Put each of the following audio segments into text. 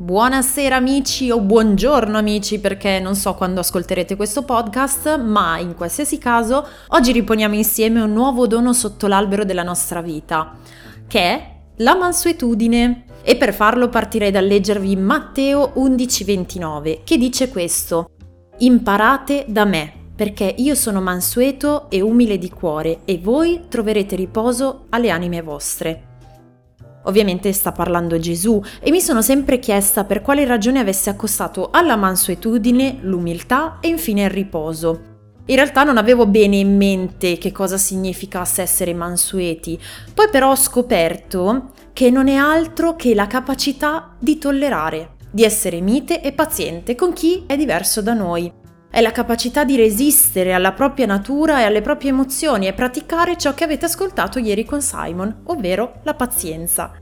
Buonasera amici o buongiorno amici perché non so quando ascolterete questo podcast, ma in qualsiasi caso oggi riponiamo insieme un nuovo dono sotto l'albero della nostra vita, che è la mansuetudine. E per farlo partirei dal leggervi Matteo 11:29, che dice questo: Imparate da me, perché io sono mansueto e umile di cuore, e voi troverete riposo alle anime vostre. Ovviamente sta parlando Gesù e mi sono sempre chiesta per quale ragione avesse accostato alla mansuetudine l'umiltà e infine il riposo. In realtà non avevo bene in mente che cosa significasse essere mansueti, poi però ho scoperto che non è altro che la capacità di tollerare, di essere mite e paziente con chi è diverso da noi. È la capacità di resistere alla propria natura e alle proprie emozioni e praticare ciò che avete ascoltato ieri con Simon, ovvero la pazienza.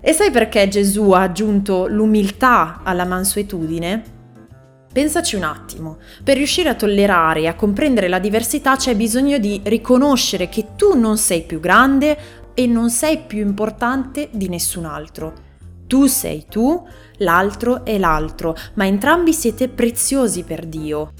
E sai perché Gesù ha aggiunto l'umiltà alla mansuetudine? Pensaci un attimo, per riuscire a tollerare e a comprendere la diversità c'è bisogno di riconoscere che tu non sei più grande e non sei più importante di nessun altro. Tu sei tu, l'altro è l'altro, ma entrambi siete preziosi per Dio.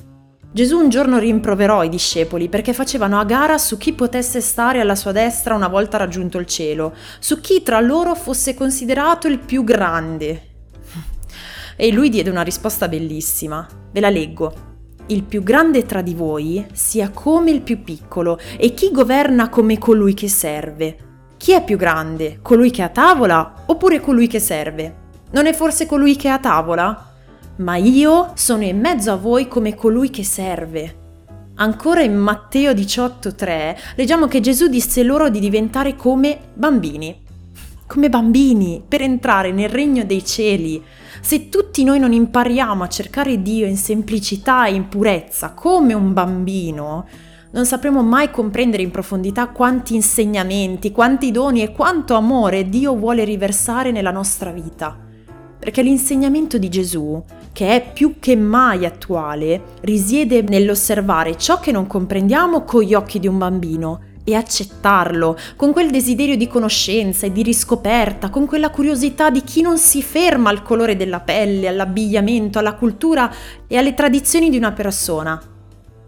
Gesù un giorno rimproverò i discepoli perché facevano a gara su chi potesse stare alla sua destra una volta raggiunto il cielo, su chi tra loro fosse considerato il più grande. E lui diede una risposta bellissima. Ve la leggo. Il più grande tra di voi sia come il più piccolo e chi governa come colui che serve. Chi è più grande? Colui che è a tavola oppure colui che serve? Non è forse colui che è a tavola? Ma io sono in mezzo a voi come colui che serve. Ancora in Matteo 18:3 leggiamo che Gesù disse loro di diventare come bambini. Come bambini per entrare nel regno dei cieli. Se tutti noi non impariamo a cercare Dio in semplicità e in purezza come un bambino, non sapremo mai comprendere in profondità quanti insegnamenti, quanti doni e quanto amore Dio vuole riversare nella nostra vita. Perché l'insegnamento di Gesù che è più che mai attuale, risiede nell'osservare ciò che non comprendiamo con gli occhi di un bambino e accettarlo, con quel desiderio di conoscenza e di riscoperta, con quella curiosità di chi non si ferma al colore della pelle, all'abbigliamento, alla cultura e alle tradizioni di una persona,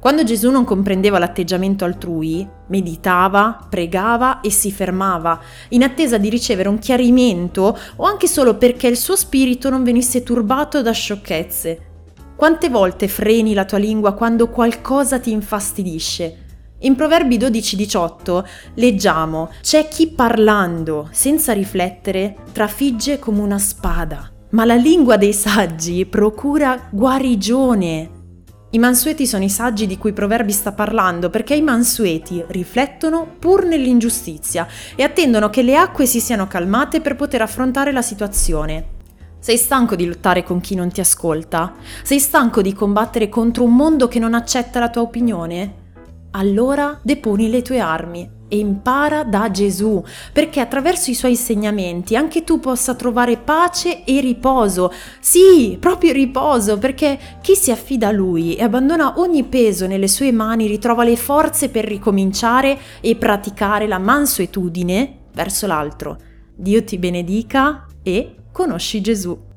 quando Gesù non comprendeva l'atteggiamento altrui, meditava, pregava e si fermava, in attesa di ricevere un chiarimento o anche solo perché il suo spirito non venisse turbato da sciocchezze. Quante volte freni la tua lingua quando qualcosa ti infastidisce? In Proverbi 12-18 leggiamo: C'è chi parlando, senza riflettere, trafigge come una spada, ma la lingua dei saggi procura guarigione. I mansueti sono i saggi di cui Proverbi sta parlando perché i mansueti riflettono pur nell'ingiustizia e attendono che le acque si siano calmate per poter affrontare la situazione. Sei stanco di lottare con chi non ti ascolta? Sei stanco di combattere contro un mondo che non accetta la tua opinione? Allora deponi le tue armi e impara da Gesù, perché attraverso i suoi insegnamenti anche tu possa trovare pace e riposo. Sì, proprio riposo, perché chi si affida a lui e abbandona ogni peso nelle sue mani ritrova le forze per ricominciare e praticare la mansuetudine verso l'altro. Dio ti benedica e conosci Gesù.